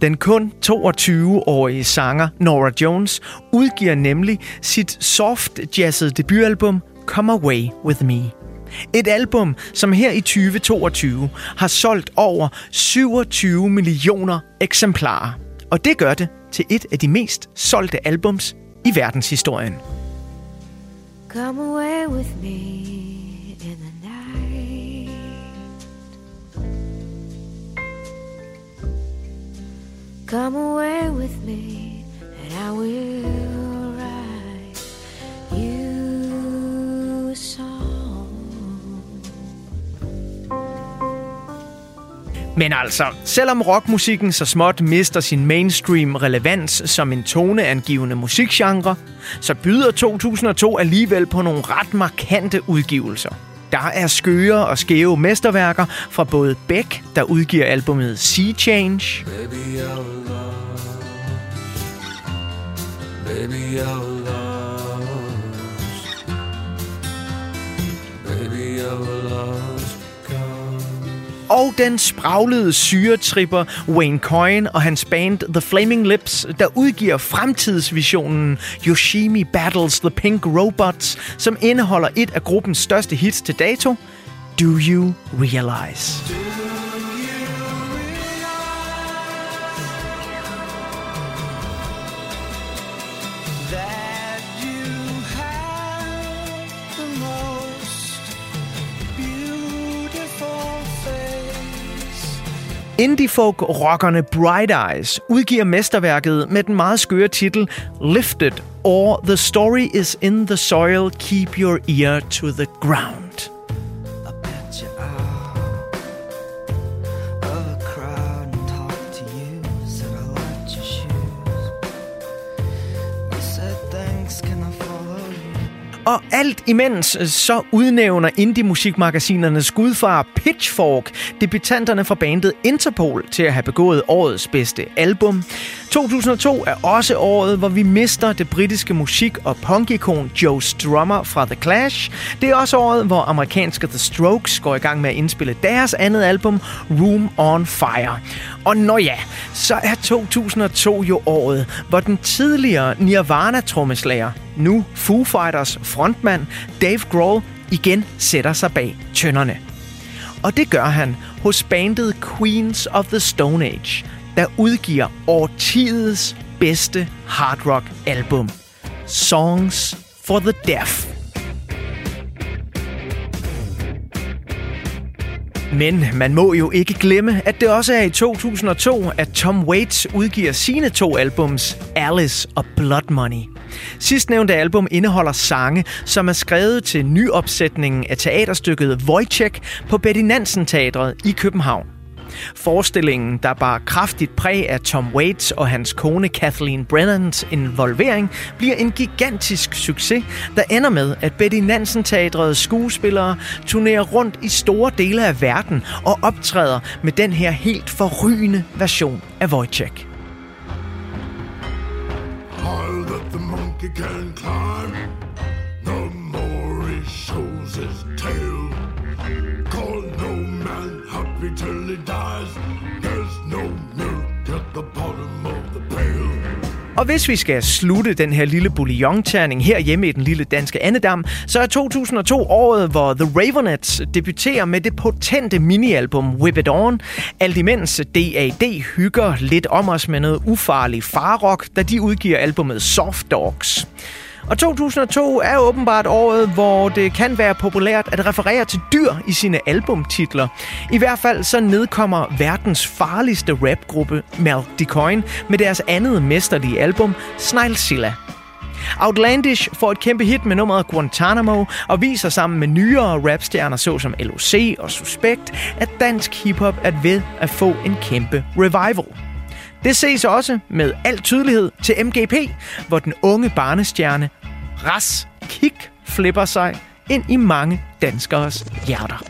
Den kun 22-årige sanger Nora Jones udgiver nemlig sit soft jazzet debutalbum Come Away With Me. Et album, som her i 2022 har solgt over 27 millioner eksemplarer. Og det gør det til et af de mest solgte albums i verdenshistorien. Come away with me Come away with me, and I will write you a song. Men altså, selvom rockmusikken så småt mister sin mainstream relevans som en toneangivende musikgenre, så byder 2002 alligevel på nogle ret markante udgivelser. Der er skøre og skæve mesterværker fra både Beck, der udgiver albumet Sea Change, baby Baby our lost. Baby our lost og den spraglede syretripper Wayne Coyne og hans band The Flaming Lips, der udgiver fremtidsvisionen Yoshimi Battles the Pink Robots, som indeholder et af gruppens største hits til dato, Do You Realize? that Indie-folk-rockerne Bright Eyes udgiver mesterværket med den meget skøre titel Lifted. Or The Story is in the Soil, Keep Your Ear to the Ground. Og alt imens, øh, så udnævner indie-musikmagasinernes gudfar Pitchfork debutanterne fra bandet Interpol til at have begået årets bedste album. 2002 er også året, hvor vi mister det britiske musik- og punkikon Joe Strummer fra The Clash. Det er også året, hvor amerikanske The Strokes går i gang med at indspille deres andet album, Room on Fire. Og når ja, så er 2002 jo året, hvor den tidligere Nirvana-trommeslager, nu Foo Fighters frontmand Dave Grohl, igen sætter sig bag tønderne. Og det gør han hos bandet Queens of the Stone Age, der udgiver årtidets bedste hard rock album. Songs for the Deaf. Men man må jo ikke glemme, at det også er i 2002, at Tom Waits udgiver sine to albums, Alice og Blood Money. Sidstnævnte album indeholder sange, som er skrevet til nyopsætningen af teaterstykket Wojciech på Betty Nansen Teatret i København. Forestillingen, der bar kraftigt præg af Tom Waits og hans kone Kathleen Brennans involvering, bliver en gigantisk succes, der ender med, at Betty Nansen Teatrets skuespillere turnerer rundt i store dele af verden og optræder med den her helt forrygende version af Wojciech. All that the monkey can climb, no more he shows his tail. Happy till he dies. There's no milk at the bottom of the pail. Og hvis vi skal slutte den her lille bouillon-terning herhjemme i den lille danske andedam, så er 2002 året, hvor The Ravenets debuterer med det potente minialbum Whip It On, alt imens D.A.D. hygger lidt om os med noget ufarlig farrock, da de udgiver albumet Soft Dogs. Og 2002 er åbenbart året, hvor det kan være populært at referere til dyr i sine albumtitler. I hvert fald så nedkommer verdens farligste rapgruppe, Mal DeCoin, med deres andet mesterlige album, Snailsilla. Outlandish får et kæmpe hit med nummeret Guantanamo og viser sammen med nyere rapstjerner såsom LOC og Suspekt, at dansk hiphop er ved at få en kæmpe revival. Det ses også med al tydelighed til MGP, hvor den unge barnestjerne Ras Kick flipper sig ind i mange danskers hjerter.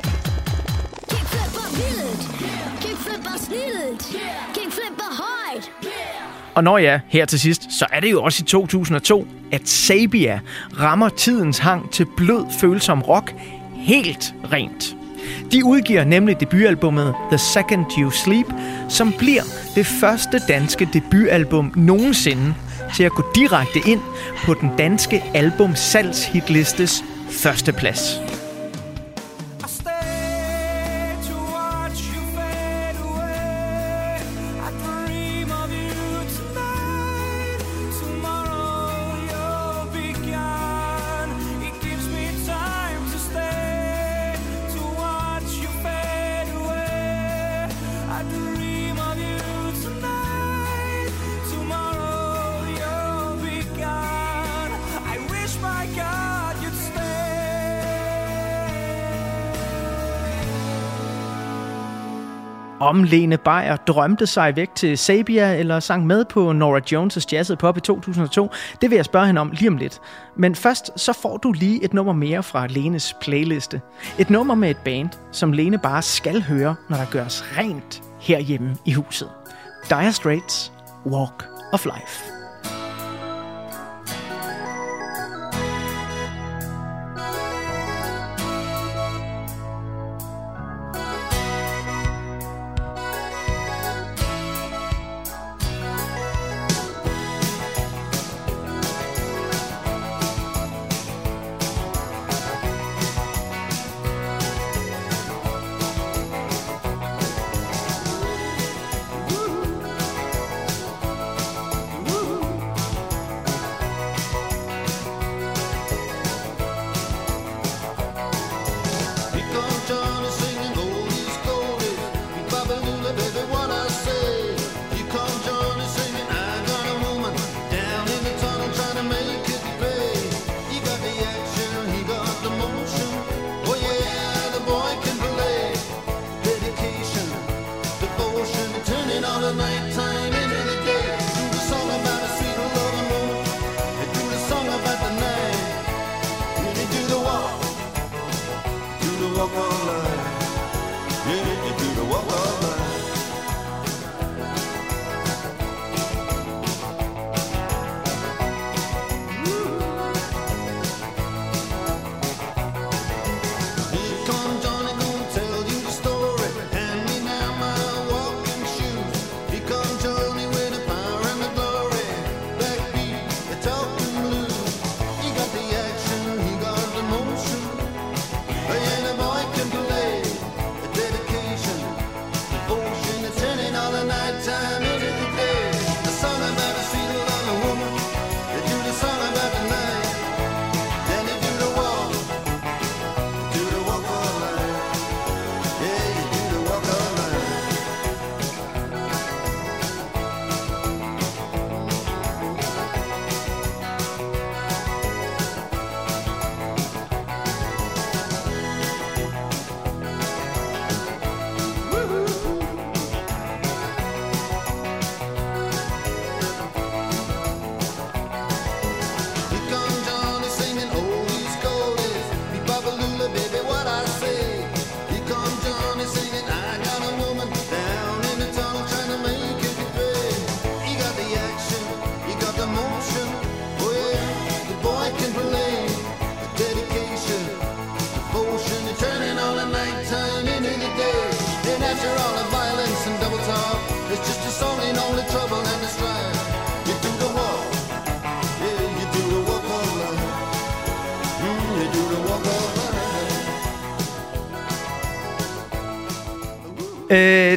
Og når ja, her til sidst, så er det jo også i 2002, at Sabia rammer tidens hang til blød følsom rock helt rent. De udgiver nemlig debutalbummet The Second You Sleep, som bliver det første danske debutalbum nogensinde til at gå direkte ind på den danske album salgshitlistes førsteplads. Om Lene Beyer drømte sig væk til Sabia eller sang med på Nora Jones' Jazzet Pop i 2002, det vil jeg spørge hende om lige om lidt. Men først så får du lige et nummer mere fra Lenes playliste. Et nummer med et band, som Lene bare skal høre, når der gøres rent herhjemme i huset. Dire Straits, Walk of Life.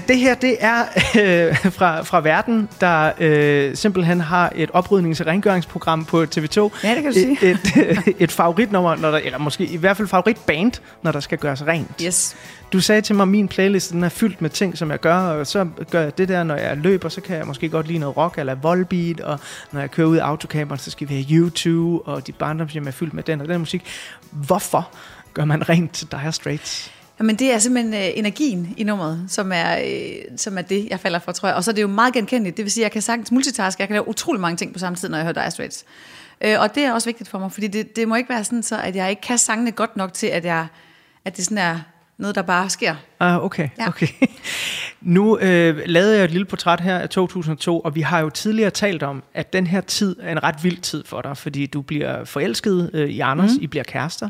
Det her, det er øh, fra, fra verden, der øh, simpelthen har et oprydnings- og rengøringsprogram på TV2. Ja, det kan du sige. Et, et, et favoritnummer, når der, eller måske i hvert fald favoritband, når der skal gøres rent. Yes. Du sagde til mig, at min playlist den er fyldt med ting, som jeg gør, og så gør jeg det der, når jeg løber, så kan jeg måske godt lide noget rock eller volbeat, og når jeg kører ud i autocamperen, så skal vi have YouTube, og dit barndomshjem er fyldt med den og den musik. Hvorfor gør man rent til Dire Straits? Jamen det er simpelthen øh, energien i nummeret, som er, øh, som er det, jeg falder for, tror jeg. Og så er det jo meget genkendeligt. Det vil sige, at jeg kan sagtens multitaske. Jeg kan lave utrolig mange ting på samme tid, når jeg hører Dire Straits. Øh, og det er også vigtigt for mig, fordi det, det må ikke være sådan, så, at jeg ikke kan sangene godt nok til, at, jeg, at det sådan er noget, der bare sker. Ah, okay, Ja. okay. Nu øh, lavede jeg et lille portræt her af 2002, og vi har jo tidligere talt om, at den her tid er en ret vild tid for dig, fordi du bliver forelsket øh, i Anders, mm. I bliver kærester.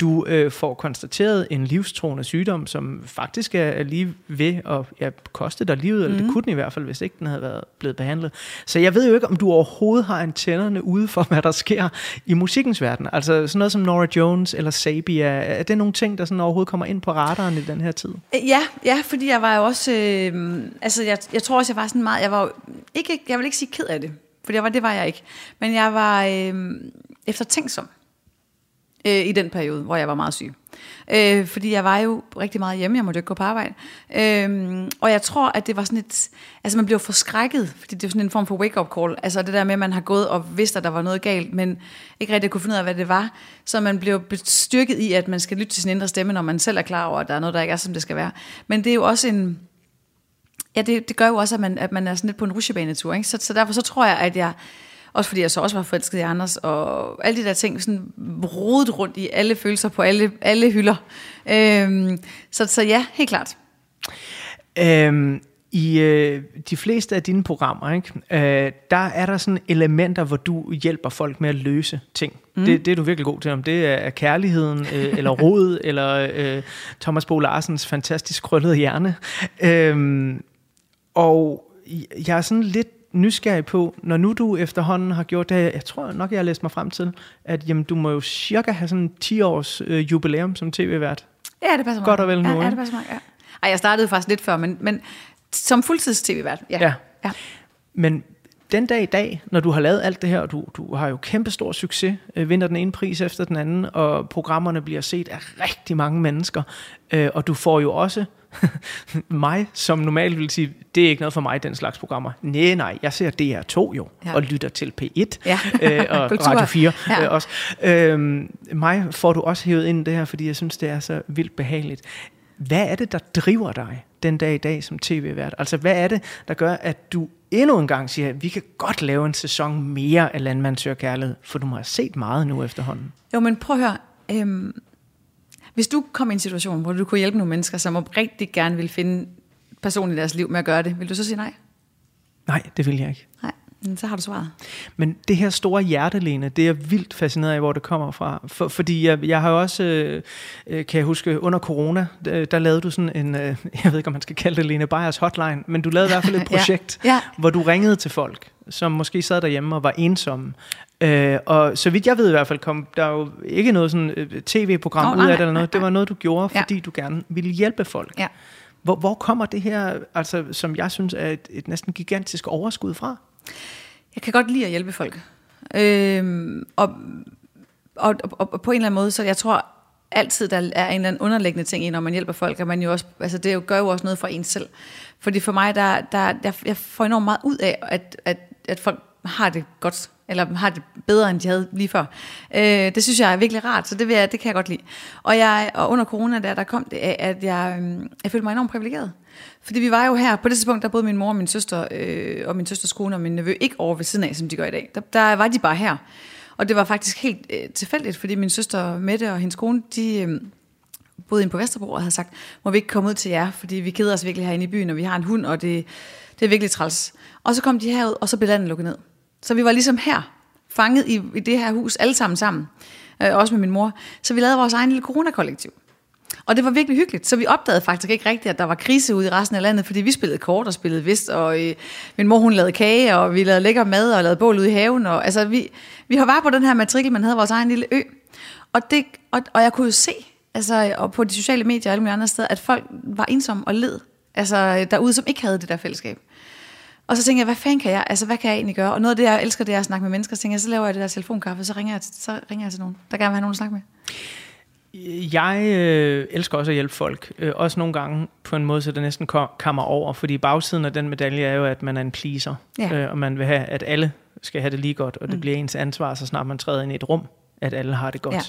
Du øh, får konstateret en livstruende sygdom, som faktisk er lige ved at ja, koste dig livet, eller det kunne den i hvert fald, hvis ikke den havde været blevet behandlet. Så jeg ved jo ikke, om du overhovedet har antennerne ude for, hvad der sker i musikkens verden. Altså sådan noget som Nora Jones eller Sabia, er det nogle ting, der sådan overhovedet kommer ind på radaren i den her tid? Øh, Ja, ja, fordi jeg var jo også, øh, altså jeg, jeg tror også, jeg var sådan meget, jeg var jo ikke, jeg vil ikke sige ked af det, for det var, det var jeg ikke, men jeg var øh, eftertænksom øh, i den periode, hvor jeg var meget syg. Øh, fordi jeg var jo rigtig meget hjemme, jeg måtte jo ikke gå på arbejde. Øh, og jeg tror, at det var sådan et... Altså man blev forskrækket, fordi det er sådan en form for wake-up call. Altså det der med, at man har gået og vidst, at der var noget galt, men ikke rigtig kunne finde ud af, hvad det var. Så man blev bestyrket i, at man skal lytte til sin indre stemme, når man selv er klar over, at der er noget, der ikke er, som det skal være. Men det er jo også en... Ja, det, det gør jo også, at man, at man er sådan lidt på en rusjebanetur. Ikke? Så, så derfor så tror jeg, at jeg... Også fordi jeg så også var forelsket i Anders, og alle de der ting, sådan rodet rundt i alle følelser på alle, alle hylder. Øhm, så, så ja, helt klart. Øhm, I øh, de fleste af dine programmer, ikke, øh, der er der sådan elementer, hvor du hjælper folk med at løse ting. Mm. Det, det er du virkelig god til. Om det er kærligheden, øh, eller rod, eller øh, Thomas Bo Larsens fantastisk krøllede hjerne. Øhm, og jeg er sådan lidt nysgerrig på, når nu du efterhånden har gjort det, jeg tror nok, jeg har læst mig frem til, at jamen, du må jo cirka have sådan 10 års øh, jubilæum som tv-vært. Ja, det passer Godt meget. og vel nu, ja, ja, det passer meget, ja. Ej, jeg startede faktisk lidt før, men, men som fuldtids-tv-vært, ja. Ja. ja. Men den dag i dag, når du har lavet alt det her, og du, du har jo kæmpe stor succes, øh, vinder den ene pris efter den anden, og programmerne bliver set af rigtig mange mennesker, øh, og du får jo også mig, som normalt vil sige, det er ikke noget for mig, den slags programmer. Nej, nej, jeg ser DR2 jo, Ja. og lytter til P1, Ja. øh, og. Radio 4 Ja. øh, også. Øh, mig får du også hævet ind i det her, fordi jeg synes, det er så vildt behageligt. Hvad er det, der driver dig den dag i dag som tv-vært? Altså, hvad er det, der gør, at du endnu en gang siger, at vi kan godt lave en sæson mere af Landmand søger kærlighed, for du må have set meget nu efterhånden. Jo, men prøv at høre. Øhm, hvis du kom i en situation, hvor du kunne hjælpe nogle mennesker, som rigtig gerne vil finde person i deres liv med at gøre det, vil du så sige nej? Nej, det vil jeg ikke. Nej, så har du svaret. Men det her store hjertelene, det er jeg vildt fascineret af, hvor det kommer fra. For, fordi jeg, jeg har jo også, øh, øh, kan jeg huske, under corona, der, der lavede du sådan en, øh, jeg ved ikke, om man skal kalde det Lene Beyers hotline, men du lavede i hvert fald et Ja. projekt, Ja. hvor du ringede til folk, som måske sad derhjemme og var ensomme. Øh, og så vidt jeg ved i hvert fald, kom der jo ikke noget sådan øh, tv-program Nå, ud af det eller nej, noget. Det var noget, du gjorde, Ja. fordi du gerne ville hjælpe folk. Ja. Hvor, hvor kommer det her, altså, som jeg synes er et, et næsten gigantisk overskud fra? Jeg kan godt lide at hjælpe folk. Øhm, og, og, og, og på en eller anden måde, så jeg tror altid, der er en eller anden underliggende ting i, når man hjælper folk, at man jo også, altså det gør jo også noget for en selv. Fordi for mig, der, der, jeg, jeg får enormt meget ud af, at, at, at folk har det godt, eller har det bedre, end de havde lige før. Øh, det synes jeg er virkelig rart, så det, vil jeg, det kan jeg godt lide. Og, jeg, og under corona, der, der kom det af, at jeg, øhm, jeg følte mig enormt privilegeret. Fordi vi var jo her, på det tidspunkt, der boede min mor og min søster, øh, og min søsters kone og min nevø ikke over ved siden af, som de gør i dag. Der, der var de bare her. Og det var faktisk helt øh, tilfældigt, fordi min søster Mette og hendes kone, de øh, boede inde på Vesterbro og havde sagt, må vi ikke komme ud til jer, fordi vi keder os virkelig herinde i byen, og vi har en hund, og det, det er virkelig træls. Og så kom de herud, og så blev landet lukket ned. Så vi var ligesom her, fanget i, i det her hus, alle sammen sammen, øh, også med min mor. Så vi lavede vores egen lille coronakollektiv. Og det var virkelig hyggeligt, så vi opdagede faktisk ikke rigtigt, at der var krise ude i resten af landet, fordi vi spillede kort og spillede vist, og øh, min mor hun lavede kage, og vi lavede lækker mad og lavede bål ude i haven. Og, altså, vi, vi har været på den her matrikel, man havde vores egen lille ø. Og, det, og, og jeg kunne jo se, altså, og på de sociale medier og alle mulige andre steder, at folk var ensomme og led, altså derude, som ikke havde det der fællesskab. Og så tænkte jeg, hvad fanden kan jeg, altså hvad kan jeg egentlig gøre? Og noget af det, jeg elsker, det er at snakke med mennesker. Så tænkte jeg, så laver jeg det der telefonkaffe, så ringer jeg, så ringer jeg til nogen, der gerne vil have nogen at snakke med. Jeg øh, elsker også at hjælpe folk. Øh, også nogle gange på en måde, så det næsten kom, kommer over. Fordi bagsiden af den medalje er jo, at man er en pleaser. Ja. Øh, og man vil have, at alle skal have det lige godt. Og det Mm. bliver ens ansvar, så snart man træder ind i et rum, at alle har det godt. Ja.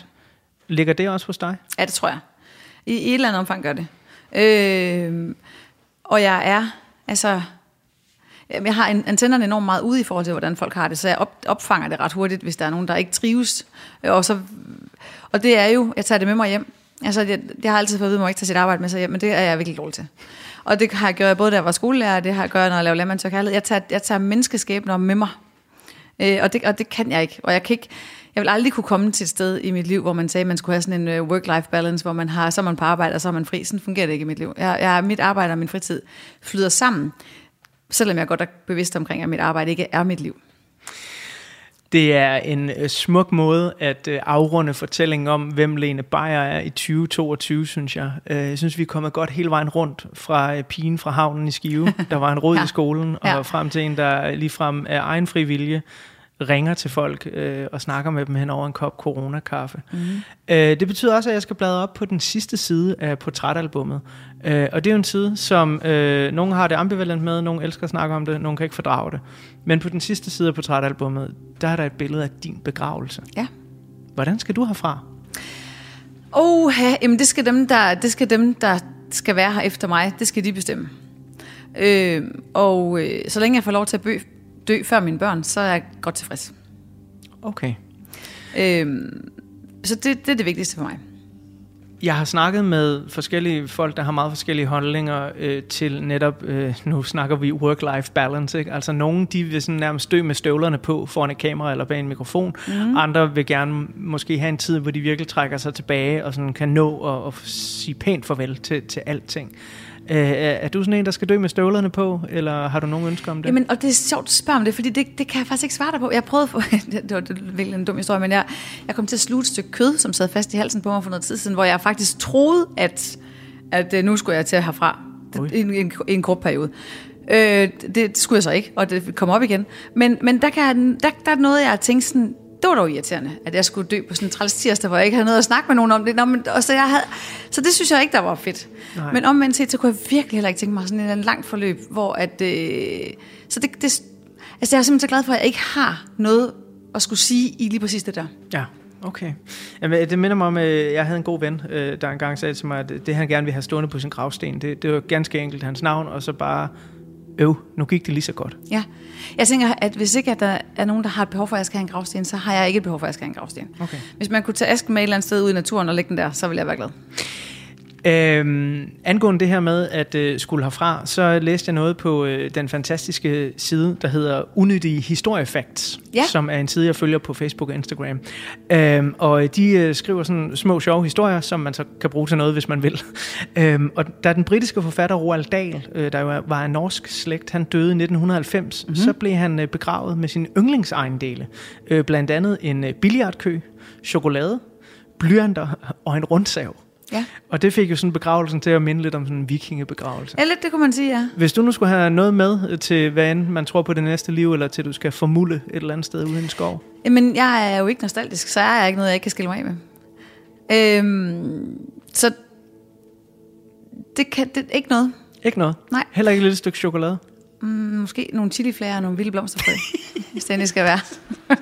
Ligger det også hos dig? Ja, det tror jeg. I, i et eller andet omfang gør det. Øh, og jeg er, altså... Jeg har en- antennerne enormt meget ude i forhold til, hvordan folk har det, så jeg op, opfanger det ret hurtigt, hvis der er nogen, der ikke trives. Og, så, og det er jo, jeg tager det med mig hjem. Altså, jeg, jeg har altid fået at vide, at man ikke tager sit arbejde med sig hjem, men det er jeg virkelig dårlig til. Og det har jeg gjort både da jeg var skolelærer, det har jeg gjort, når jeg laver landmand kærlighed. Jeg tager, jeg tager menneskeskæbner med mig. Øh, og, det, og det kan jeg ikke. Og jeg kan ikke, jeg vil aldrig kunne komme til et sted i mit liv, hvor man sagde, at man skulle have sådan en øh, work-life balance, hvor man har, så er man på arbejde, og så er man fri. Sådan fungerer det ikke i mit liv. Jeg, jeg, mit arbejde og min fritid flyder sammen, selvom jeg godt er bevidst omkring, at mit arbejde ikke er mit liv. Det er en øh, smuk måde at øh, afrunde fortællingen om, hvem Lene Beyer er i 2022, synes jeg. Øh, jeg synes, vi er kommet godt hele vejen rundt fra øh, pigen fra havnen i Skive, der var en råd Ja. i skolen, og Ja. frem til en, der ligefrem af egen fri vilje ringer til folk øh, og snakker med dem hen over en kop coronakaffe. Mhm. Øh, det betyder også, at jeg skal bladre op på den sidste side af portrætalbummet. Øh, og det er jo en side, som øh, nogen har det ambivalent med, nogen elsker at snakke om det, nogen kan ikke fordrage det. Men på den sidste side af portrætalbummet, der er der et billede af din begravelse. Ja. Hvordan skal du herfra? Oh, jamen det skal, dem, der, det skal dem, der skal være her efter mig, det skal de bestemme. Øh, og øh, så længe jeg får lov til at dø før mine børn, så er jeg godt tilfreds. Okay. Øh, så det, det er det vigtigste for mig. Jeg har snakket med forskellige folk, der har meget forskellige holdninger øh, til netop, øh, nu snakker vi work-life balance, ikke? altså nogen de vil sådan nærmest stø med støvlerne på foran et kamera eller bag en mikrofon, Mhm. andre vil gerne måske have en tid, hvor de virkelig trækker sig tilbage og sådan kan nå at, at sige pænt farvel til, til alting. Øh, er, du sådan en, der skal dø med støvlerne på, eller har du nogen ønsker om det? Jamen, og det er sjovt at spørge om det, fordi det, det kan jeg faktisk ikke svare dig på. Jeg prøvede, for, det, var virkelig en dum historie, men jeg, jeg kom til at sluge et stykke kød, som sad fast i halsen på mig for noget tid siden, hvor jeg faktisk troede, at, at øh, nu skulle jeg til herfra i en, en, en kort periode. Øh, det, skulle jeg så ikke, og det kom op igen. Men, men der, kan der, der er noget, jeg har tænkt sådan, det var dog irriterende, at jeg skulle dø på sådan en træls tirsdag, hvor jeg ikke havde noget at snakke med nogen om det. Nå, men, og så, jeg havde, så det synes jeg ikke, der var fedt. Nej. Men omvendt set, så kunne jeg virkelig heller ikke tænke mig sådan en langt forløb, hvor at... Øh, så det, det, altså jeg er simpelthen så glad for, at jeg ikke har noget at skulle sige i lige præcis det der. Ja, okay. Jamen, det minder mig om, at jeg havde en god ven, øh, der engang sagde til mig, at det han gerne ville have stående på sin gravsten, det, det var ganske enkelt hans navn, og så bare, øv, nu gik det lige så godt. Ja. Jeg tænker, at hvis ikke at der er nogen, der har et behov for, at jeg skal have en gravsten, så har jeg ikke et behov for, at jeg skal have en gravsten. Okay. Hvis man kunne tage asken med et eller andet sted ud i naturen og lægge den der, så ville jeg være glad. Øhm, angående det her med at øh, skulle herfra, så læste jeg noget på øh, den fantastiske side, der hedder Unyttige Historiefacts, Ja. som er en side, jeg følger på Facebook og Instagram. Øhm, og de øh, skriver sådan små, sjove historier, som man så kan bruge til noget, hvis man vil. øhm, og da den britiske forfatter Roald Dahl, øh, der jo var en norsk slægt, han døde i 1990, mm-hmm. så blev han øh, begravet med sine yndlingsejendele. Øh, blandt andet en øh, billiardkø, chokolade, blyanter og en rundsav. Ja. Og det fik jo sådan begravelsen til at minde lidt om sådan en vikingebegravelse. Ja, lidt, det kunne man sige, ja. Hvis du nu skulle have noget med til, hvad end man tror på det næste liv, eller til du skal formule et eller andet sted ude i en skov. Jamen, jeg er jo ikke nostalgisk, så jeg er ikke noget, jeg ikke kan skille mig af med. Øhm, så det kan det, ikke noget. Ikke noget? Nej. Heller ikke et lille stykke chokolade? Mm, måske nogle chiliflager og nogle vilde blomsterfrø, hvis det endelig skal være.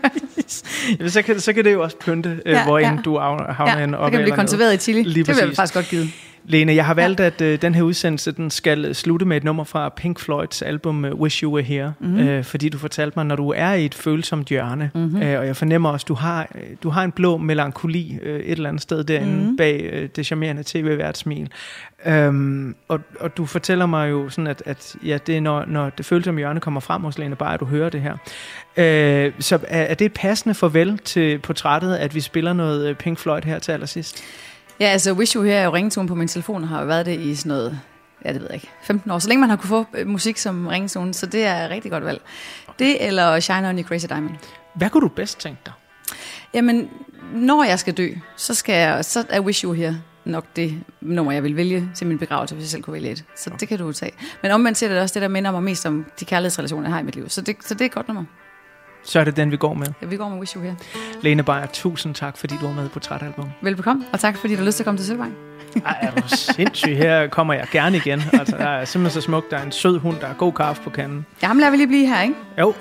Ja, så, kan, så kan det jo også pynte, ja, Ja, hvor ja. du havner Ja, en så op kan det blive konserveret i chili. Lige Det vil jeg faktisk godt give. Lene, jeg har valgt, at øh, den her udsendelse den skal slutte med et nummer fra Pink Floyds album øh, Wish You Were Here, Mhm. mm-hmm. øh, fordi du fortalte mig, når du er i et følsomt hjørne, Mhm. mm-hmm. øh, og jeg fornemmer også, du har øh, du har en blå melankoli øh, et eller andet sted derinde Mhm. mm-hmm. bag øh, det charmerende tv-vært smil. Øhm, og, og du fortæller mig jo sådan, at, at ja, det er når, når det følsomme hjørne kommer frem hos Lene bare at du hører det her. Øh, så er, er det et passende farvel til portrættet, at vi spiller noget øh, Pink Floyd her til allersidst? Ja, altså Wish You Here er jo ringetone på min telefon, har jo været det i sådan noget, ja det ved jeg ikke, 15 år. Så længe man har kunne få øh, musik som ringetone, så det er et rigtig godt valg. Det eller Shine On You Crazy Diamond. Hvad kunne du bedst tænke dig? Jamen, når jeg skal dø, så, skal jeg, så er Wish You Here nok det nummer, jeg vil vælge til min begravelse, hvis jeg selv kunne vælge et. Så det kan du tage. Men omvendt ser det også det, der minder mig mest om de kærlighedsrelationer, jeg har i mit liv. Så det, så det er et godt nummer. Så er det den, vi går med. Ja, vi går med Wish You Here. Lene Beyer, tusind tak, fordi du var med på Trætalbum. Velbekomme, og tak fordi du har lyst til at komme til Sølvvang. Ej, er du sindssyg. Her kommer jeg gerne igen. Altså, der er simpelthen så smukt. Der er en sød hund, der er god kaffe på kanden. Jamen, lad vi lige blive her, ikke? Jo.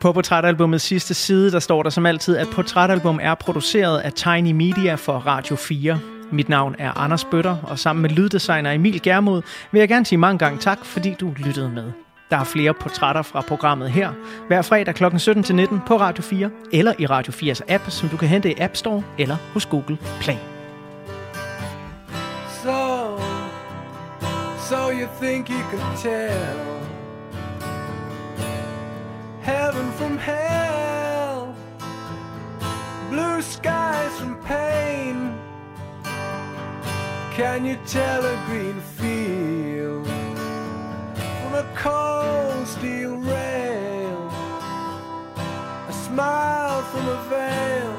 På portrætalbumets sidste side, der står der som altid, at portrætalbum er produceret af Tiny Media for Radio 4. Mit navn er Anders Bøtter, og sammen med lyddesigner Emil Germod vil jeg gerne sige mange gange tak, fordi du lyttede med. Der er flere portrætter fra programmet her, hver fredag kl. 17-19 på Radio 4, eller i Radio 4's app, som du kan hente i App Store eller hos Google Play. So, so you think you can tell heaven from hell, blue skies from pain? Can you tell a green field from a cold steel rail? A smile from a veil.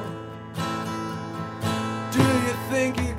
Do you think